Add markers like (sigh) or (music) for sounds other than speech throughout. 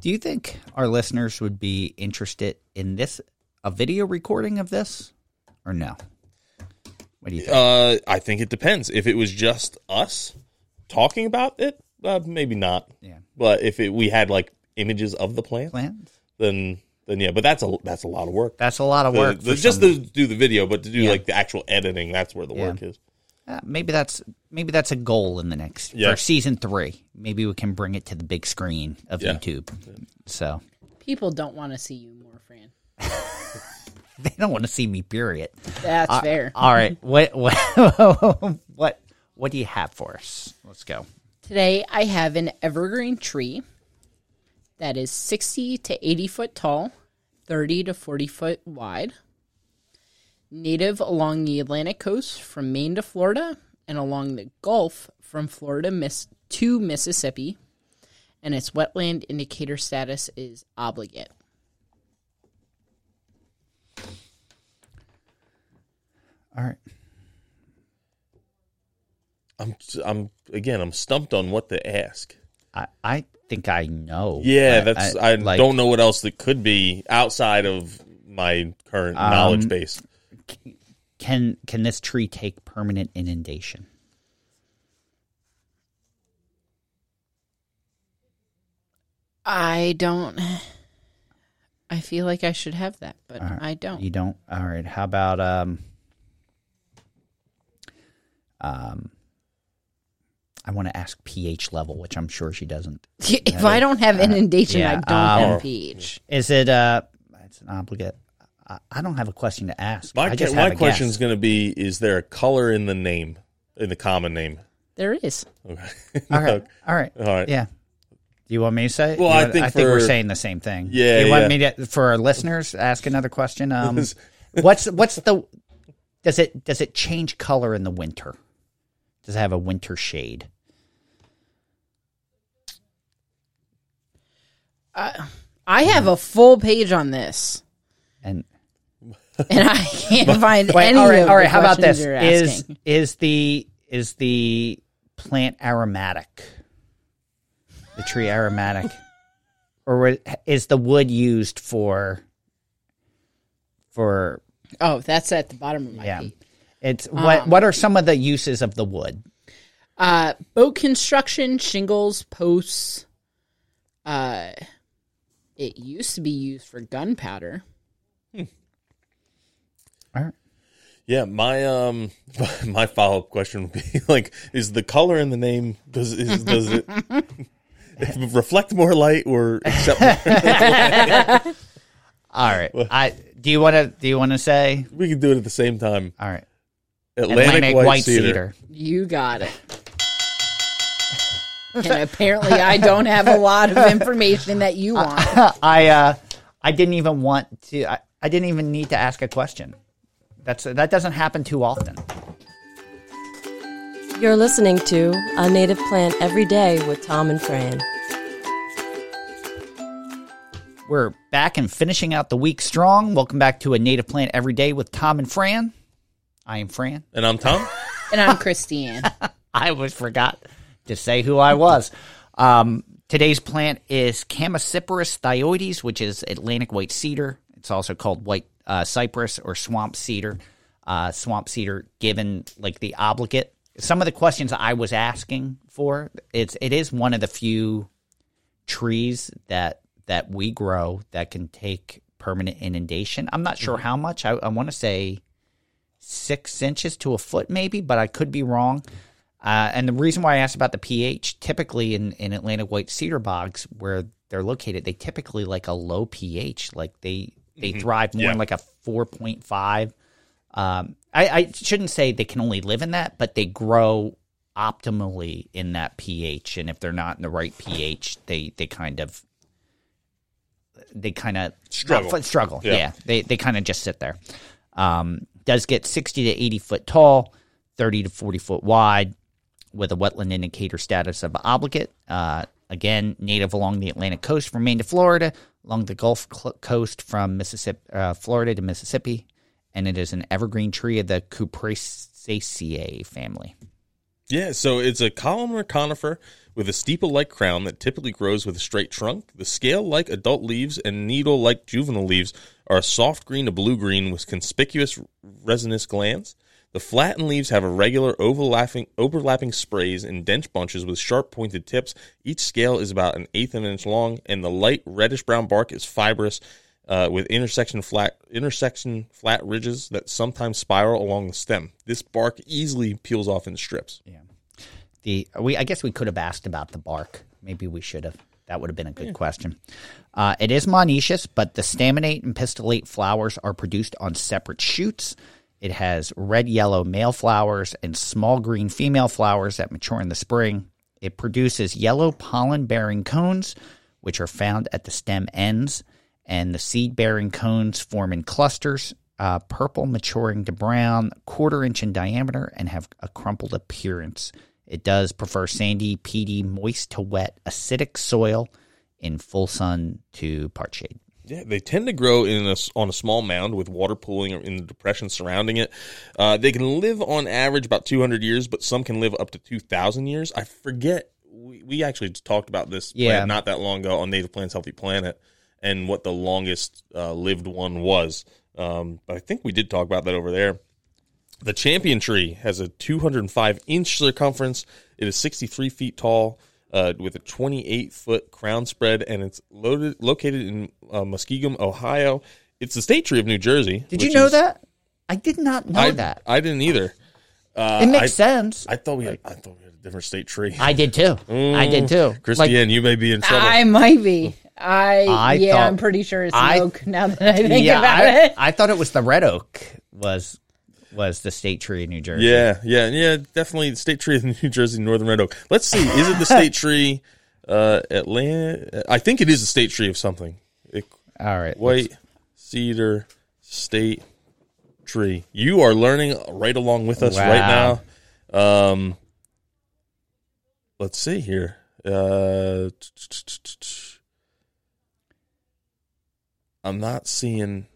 Do you think our listeners would be interested in this, a video recording of this, or no? What do you think? Uh, I think it depends. If it was just us talking about it, uh, maybe not. Yeah. But if it, we had like images of the plant, Plans? then then yeah. But that's a that's a lot of work. That's a lot of The- work. the- just some- to do the video, but to do Yeah. like the actual editing, that's where the Yeah. work is. Uh, maybe that's maybe that's a goal in the next Yeah. for season three. Maybe we can bring it to the big screen of Yeah. YouTube. So People don't want to see you more, Fran. (laughs) they don't want to see me. Period. That's Uh, fair. All right. (laughs) What what (laughs) what what do you have for us? Let's go. Today I have an evergreen tree that is 60 to 80 foot tall, 30 to 40 foot wide, native along the Atlantic coast from Maine to Florida and along the Gulf from Florida miss- to Mississippi, and its wetland indicator status is obligate. All right. I'm I'm again. I'm stumped on what to ask. I, I think I know. Yeah, but that's I, like, don't know what else that could be outside of my current Um, knowledge base. Can can this tree take permanent inundation? I don't. I feel like I should have that, but right. I don't. You don't. All right. How about um um I want to ask pH level, which I'm sure she doesn't. (laughs) If I don't have inundation, I yeah, don't um, have pH. Is it uh it's an obligate. I, I don't have a question to ask. My I just my question is going to be: Is there a color in the name, in the common name? There is. Okay. All right. (laughs) All right. All right. Yeah. Do you want me to say? it? Well, You I want- think I think we're saying the same thing. Yeah, You want yeah. me to for our listeners ask another question? (laughs) Um, what's what's the does it does it change color in the winter? Does it have a winter shade? I I have a full page on this, And and I can't find wait, any all right, of all right. the How about this? Is is the is the plant aromatic? The tree aromatic, or is the wood used for for Oh, that's at the bottom of my yeah? page. It's what what are some of the uses of the wood? Uh, boat construction, shingles, posts. Uh, it used to be used for gunpowder. All right. Yeah, my um, (laughs) my follow up question would be (laughs) like: Is the color in the name does is, (laughs) does it reflect more light or accept? More? All right. I do you want to do you want to say? we can do it at the same time. All right. Atlantic, white, cedar. You got it. and apparently, I don't have a lot of information that you want. I uh I didn't even want to I, I didn't even need to ask a question. That's that doesn't happen too often. You're listening to A Native Plant Every Day with Tom and Fran. We're back and finishing out the week strong. Welcome back to a native plant every day with Tom and Fran. I am Fran. And I'm Tom. (laughs) And I'm Kristianne. (laughs) I always forgot to say who I was. Um, today's plant is Chamaecyparis thyoides, which is Atlantic white cedar. It's also called white uh, cypress or swamp cedar. Uh, swamp cedar, given like the obligate. Some of the questions I was asking for, it's it is one of the few trees that that we grow that can take permanent inundation. I'm not sure how much. I, I want to say six inches to a foot, maybe, but I could be wrong. Uh, and the reason why I asked about the pH, typically in, in Atlantic white cedar bogs where they're located, they typically like a low pH. Like they they thrive more in like a four point five. Um, I, I shouldn't say they can only live in that, but they grow optimally in that pH. And if they're not in the right pH, they they kind of they kind of Struggle. struggle. Yeah. Yeah, they they kind of just sit there. Um, does get sixty to eighty foot tall, thirty to forty foot wide, with a wetland indicator status of obligate. Uh, again, native along the Atlantic coast from Maine to Florida, along the Gulf coast from Mississippi, uh, Florida to Mississippi, and it is an evergreen tree of the Cupressaceae family. Yeah, so it's a columnar conifer with a steeple-like crown that typically grows with a straight trunk. The scale-like adult leaves and needle-like juvenile leaves are a soft green to blue-green with conspicuous resinous glands. The flattened leaves have irregular overlapping, overlapping sprays in dense bunches with sharp pointed tips. Each scale is about an eighth of an inch long, and the light reddish brown bark is fibrous uh, with intersection flat intersection flat ridges that sometimes spiral along the stem. This bark easily peels off in strips. Yeah. The we I guess we could have asked about the bark. Maybe we should have. That would have been a good question. Uh, it is monoecious, but the staminate and pistillate flowers are produced on separate shoots. It has red yellow male flowers and small green female flowers that mature in the spring. It produces yellow pollen bearing cones, which are found at the stem ends, and the seed bearing cones form in clusters, uh, purple maturing to brown, quarter inch in diameter, and have a crumpled appearance. It does prefer sandy, peaty, moist to wet, acidic soil in full sun to part shade. Yeah, they tend to grow in a, on a small mound with water pooling in the depression surrounding it. Uh, they can live on average about 200 years, but some can live up to 2,000 years. I forget. We, we actually talked about this Yeah. not that long ago on Native Plants Healthy Planet and what the longest uh, lived one was. Um, but I think we did talk about that over there. The champion tree has a 205 inch circumference. It is 63 feet tall uh, with a 28 foot crown spread, and it's loaded, located in uh, Muskingum, Ohio. It's the state tree of New Jersey. Did you know is- that? I did not know I, that. I didn't either. Uh, it makes I, sense. I thought we had. I thought we had a different state tree. I did too. I did too. Like, Kristianne, you may be in trouble. I might be. I, I yeah, thought- I'm pretty sure it's I- an oak now that I think yeah, about I, it. I thought it was the red oak was was the state tree of New Jersey. Yeah, yeah, yeah. Definitely the state tree of (laughs) New Jersey, Northern Red Oak. Let's see. Is it the state (laughs) tree? Uh, Atlanta. I think it is the state tree of something. It, All right. white cedar state tree. You are learning right along with us right now. Um, let's see here. Uh, (tsk) I'm not seeing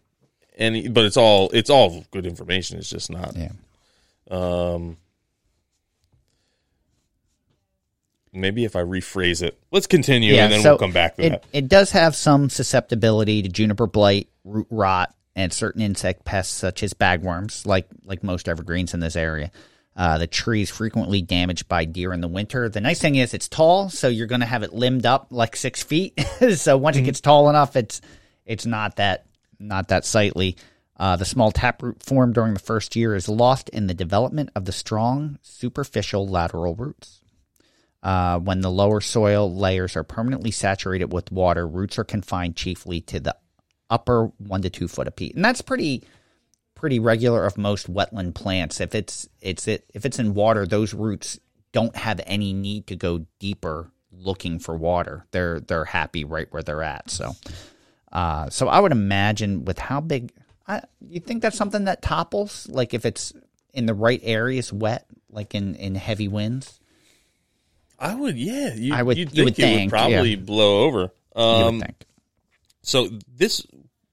any, but it's all it's all good information. It's just not. Yeah. Um, maybe if I rephrase it, let's continue and then so we'll come back to it, that. It does have some susceptibility to juniper blight, root rot, and certain insect pests such as bagworms, like like most evergreens in this area. Uh, the tree is frequently damaged by deer in the winter. The nice thing is it's tall, so you're going to have it limbed up like six feet. (laughs) so once Mm-hmm. it gets tall enough, it's it's not that not that sightly. Uh, the small taproot formed during the first year is lost in the development of the strong superficial lateral roots. Uh, when the lower soil layers are permanently saturated with water, roots are confined chiefly to the upper one to two foot of peat, and that's pretty pretty regular of most wetland plants. If it's it's it if it's in water, those roots don't have any need to go deeper looking for water. They're they're happy right where they're at. So, uh, so I would imagine with how big, I, you think that's something that topples, like if it's in the right areas, wet, like in in heavy winds. I would, yeah. You, I would- you'd you would think it think, would probably yeah. blow over. You Um, would think. so this,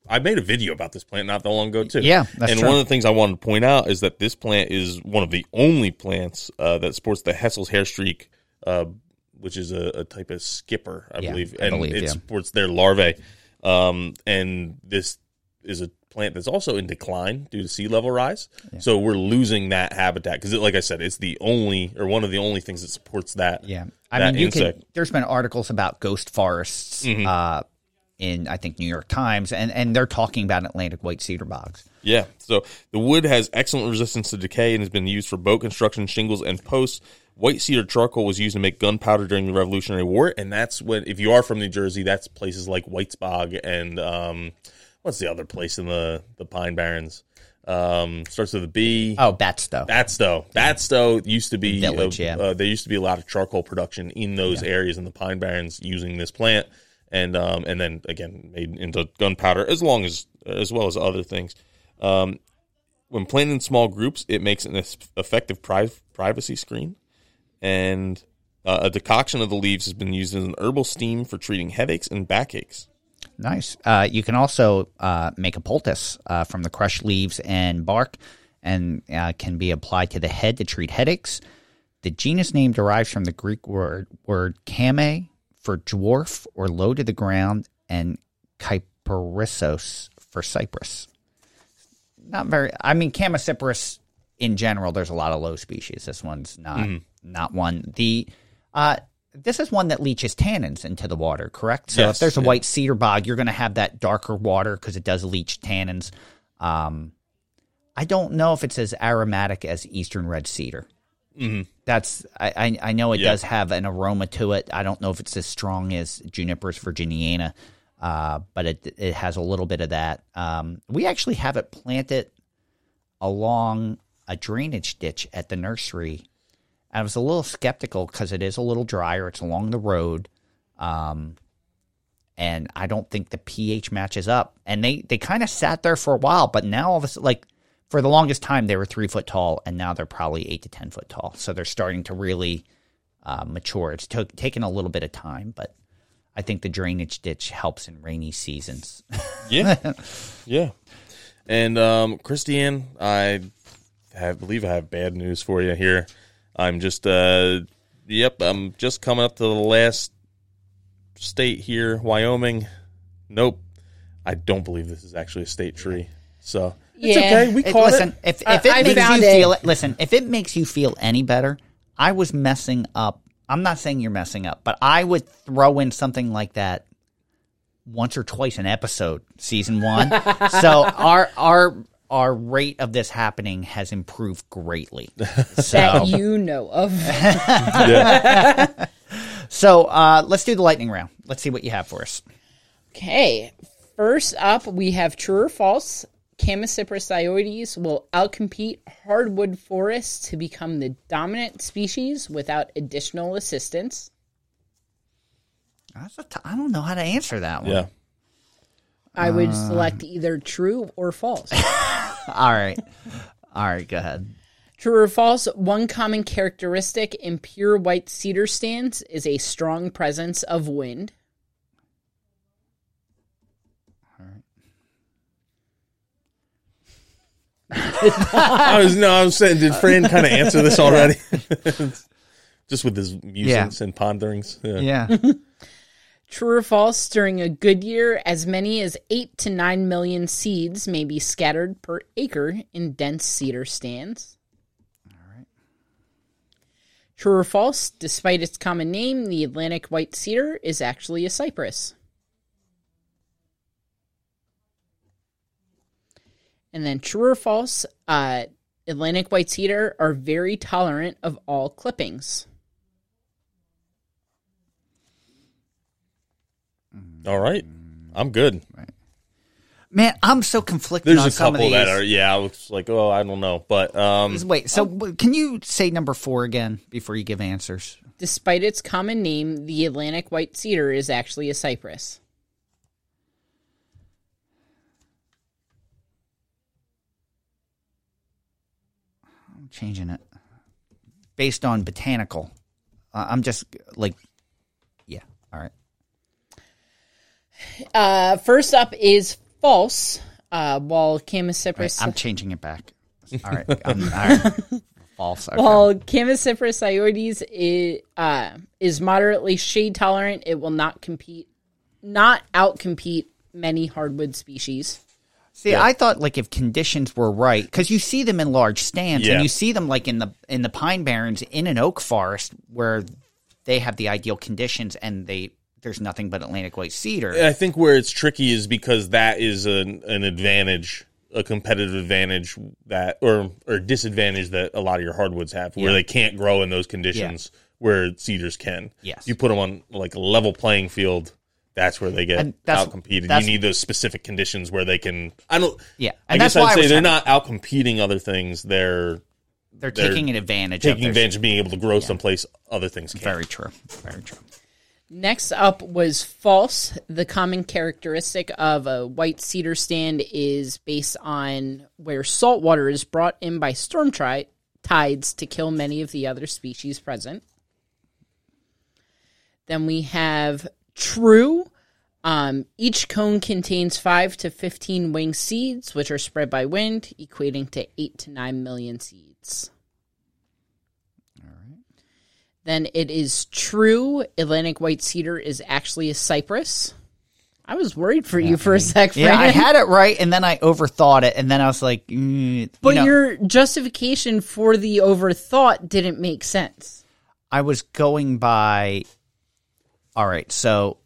I made a video about this plant not that long ago too. Yeah, that's and true. one of the things I wanted to point out is that this plant is one of the only plants uh, that sports the Hessel's hairstreak, uh, which is a, a type of skipper, I Yeah, believe, I and believe, it yeah. supports their larvae. Um, and this is a plant that's also in decline due to sea level rise. So we're losing that habitat because, like I said, it's the only or one of the only things that supports that. Yeah, I that mean, you could. There's been articles about ghost forests uh, in I think New York Times, and and they're talking about Atlantic white cedar bogs. Yeah. So the wood has excellent resistance to decay and has been used for boat construction, shingles, and posts. White cedar charcoal was used to make gunpowder during the Revolutionary War, and that's when, if you are from New Jersey, that's places like Whitesbog and um, what's the other place in the the Pine Barrens? Um, starts with a B. Oh, Batsto. Batsto. Batsto used to be Village, yeah. uh, there used to be a lot of charcoal production in those areas in the Pine Barrens using this plant, and um, and then again made into gunpowder as long as as well as other things. Um, when planted in small groups, it makes an effective pri- privacy screen, and uh, a decoction of the leaves has been used as an herbal steam for treating headaches and backaches. Nice. Uh, you can also uh, make a poultice uh, from the crushed leaves and bark, and uh, can be applied to the head to treat headaches. The genus name derives from the Greek word word kame for dwarf or low to the ground, and kyperissos for cypress. Not very. I mean, Chamaecyparis in general. There's a lot of low species. This one's not not one. The uh, this is one that leaches tannins into the water. Correct. So if there's a yeah. white cedar bog, you're going to have that darker water because it does leach tannins. Um, I don't know if it's as aromatic as eastern red cedar. That's I, I I know it Yeah. does have an aroma to it. I don't know if it's as strong as Juniperus virginiana, uh, but it it has a little bit of that. Um, we actually have it planted along a drainage ditch at the nursery. I was a little skeptical because it is a little drier. It's along the road, um, and I don't think the pH matches up. And they they kind of sat there for a while, but now all of a sudden, like for the longest time, they were three foot tall, and now they're probably eight to ten foot tall. So they're starting to really uh, mature. It's took taken a little bit of time, but I think the drainage ditch helps in rainy seasons. (laughs) Yeah, yeah. And um, Kristianne, I have, believe I have bad news for you here. I'm just, uh, yep, I'm just coming up to the last state here, Wyoming. Nope, I don't believe this is actually a state tree. So it's okay. We call It- caught listen, it. if if it I makes you it. feel listen, if it makes you feel any better, I was messing up. I'm not saying you're messing up, but I would throw in something like that once or twice an episode, season one. (laughs) so our our our rate of this happening has improved greatly. (laughs) So that you know of. (laughs) so uh, let's do the lightning round. Let's see what you have for us. Okay. First up, we have true or false. Chamaecyparis thyoides will outcompete hardwood forests to become the dominant species without additional assistance. That's a t- I don't know how to answer that one. Yeah. I would select either true or false. (laughs) (laughs) All right. All right. Go ahead. True or false, one common characteristic in pure white cedar stands is a strong presence of wind. I was no, I was saying, did Fran kind of answer this (laughs) already? (laughs) Just with his musings and ponderings. Yeah. True or false, during a good year, as many as 8 to 9 million seeds may be scattered per acre in dense cedar stands. All right. True or false, despite its common name, the Atlantic white cedar is actually a cypress. And then true or false, uh, Atlantic white cedar are very tolerant of all clippings. All right. I'm good. Man, I'm so conflicted There's on a some of couple these. that are yeah, I was like, oh, I don't know. But um Wait, so w can you say number four again before you give answers? Despite its common name, the Atlantic white cedar is actually a cypress. I'm changing it based on botanical. Uh, I'm just like, yeah, all right. Uh, first up is false. Uh, while Chamaecyparis, I'm changing it back. All right, I'm, all right. (laughs) false. Okay. while Chamaecyparis thyoides is, uh, is moderately shade tolerant, it will not compete, not outcompete many hardwood species. See, I thought like if conditions were right, because you see them in large stands, Yeah. and you see them like in the in the pine barrens in an oak forest where they have the ideal conditions, and they there's nothing but Atlantic white cedar. I think where it's tricky is because that is an, an advantage, a competitive advantage that, or or disadvantage that a lot of your hardwoods have, where Yeah. they can't grow in those conditions where cedars can. Yes. you put them on like a level playing field. That's where they get And that's- outcompeted. you need those specific conditions where they can. I don't. Yeah, I and guess why I I'd say they're not outcompeting other things. They're they're, they're taking an advantage. taking of advantage of being able to grow someplace other things can't. Very true. Very true. Next up was false. The common characteristic of a white cedar stand is based on where salt water is brought in by storm tri- tides to kill many of the other species present. Then we have true. Um, each cone contains 5 to 15 wing seeds, which are spread by wind, equating to 8 to 9 million seeds. Then it is true Atlantic white cedar is actually a cypress. I was worried for you for a sec, Yeah, I had it right, and then I overthought it, and then I was like, mm, you but know, your justification for the overthought didn't make sense. I was going by. All right, so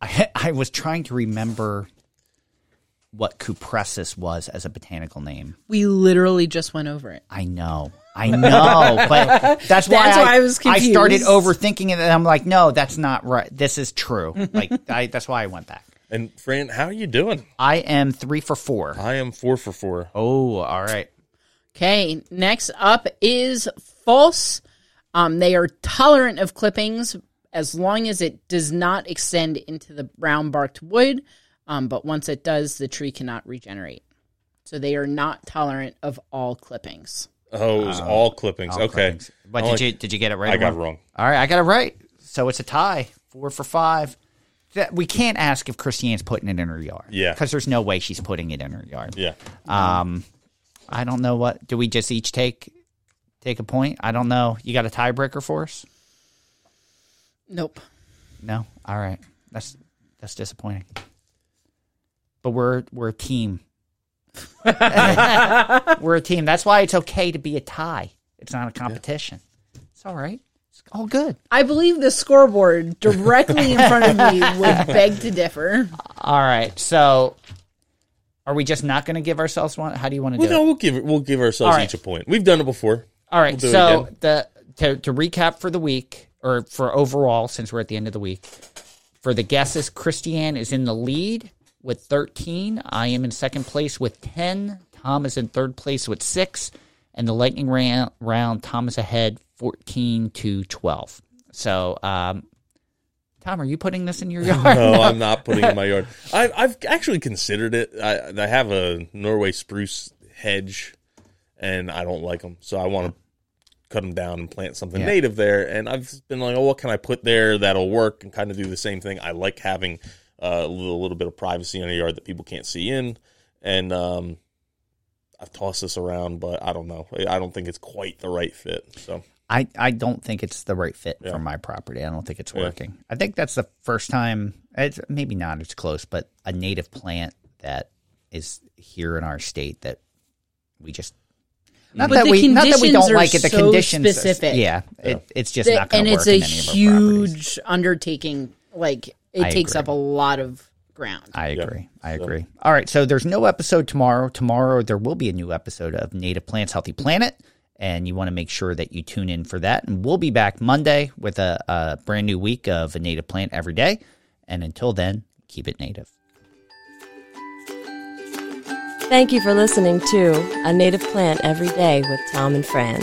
I (laughs) I was trying to remember what cupressus was as a botanical name. We literally just went over it. I know. I know, but (laughs) that's why, That's I, why I was I started overthinking it, and I'm like, no, that's not right. This is true. Like, I, that's why I went back. And Fran, how are you doing? I am three for four. I am four for four. Oh, all right. Okay, next up is false. Um, they are tolerant of clippings as long as it does not extend into the brown barked wood. Um, but once it does, the tree cannot regenerate. So they are not tolerant of all clippings. Oh, it was all clippings. All okay. clippings. But I did like- you did you get it right? I got it wrong. All right, I got it right. So it's a tie, four for five. That we can't ask if Kristianne's putting it in her yard. Yeah. because there's no way she's putting it in her yard. Yeah. Um, I don't know what. Do we just each take take a point? I don't know. You got a tiebreaker for us? Nope. No. All right. That's that's disappointing. But we're we're a team. (laughs) we're a team. That's why it's okay to be a tie. It's not a competition. It's all right. It's all good. I believe the scoreboard directly in front of me (laughs) would beg to differ. All right. So, are we just not going to give ourselves one? How do you want to Well, do no, it? we'll give. We'll give ourselves All right. each a point. We've done it before. All right. we'll so the to to recap for the week or for overall, since we're at the end of the week, for the guesses, Kristianne is in the lead with thirteen. I am in second place with ten. Tom is in third place with six, and the lightning round, round Tom is ahead fourteen to twelve. So, um, Tom, are you putting this in your (laughs) yard? No, I'm (laughs) not putting it in my yard. I, I've actually considered it. I, I have a Norway spruce hedge, and I don't like them, so I want to cut them down and plant something Yeah. native there. And I've been like, oh, what can I put there that'll work and kind of do the same thing? I like having uh, a little, little bit of privacy in a yard that people can't see in, and um, I've tossed this around, but I don't know. I don't think it's quite the right fit. So I, I don't think it's the right fit Yeah. for my property. I don't think it's Yeah. working. I think that's the first time. It's maybe not. It's close, but a native plant that is here in our state that we just not But that the we not that we don't are like it. The so conditions, specific. yeah, it, it's just not going and to it's work a in any of our properties. huge undertaking. Like it I takes agree. up a lot of ground. I agree. I So- agree. All right. So there's no episode tomorrow. Tomorrow there will be a new episode of Native Plants Healthy Planet. And you want to make sure that you tune in for that. And we'll be back Monday with a, a brand new week of a native plant every day. And until then, keep it native. Thank you for listening to A Native Plant Every Day with Tom and Fran.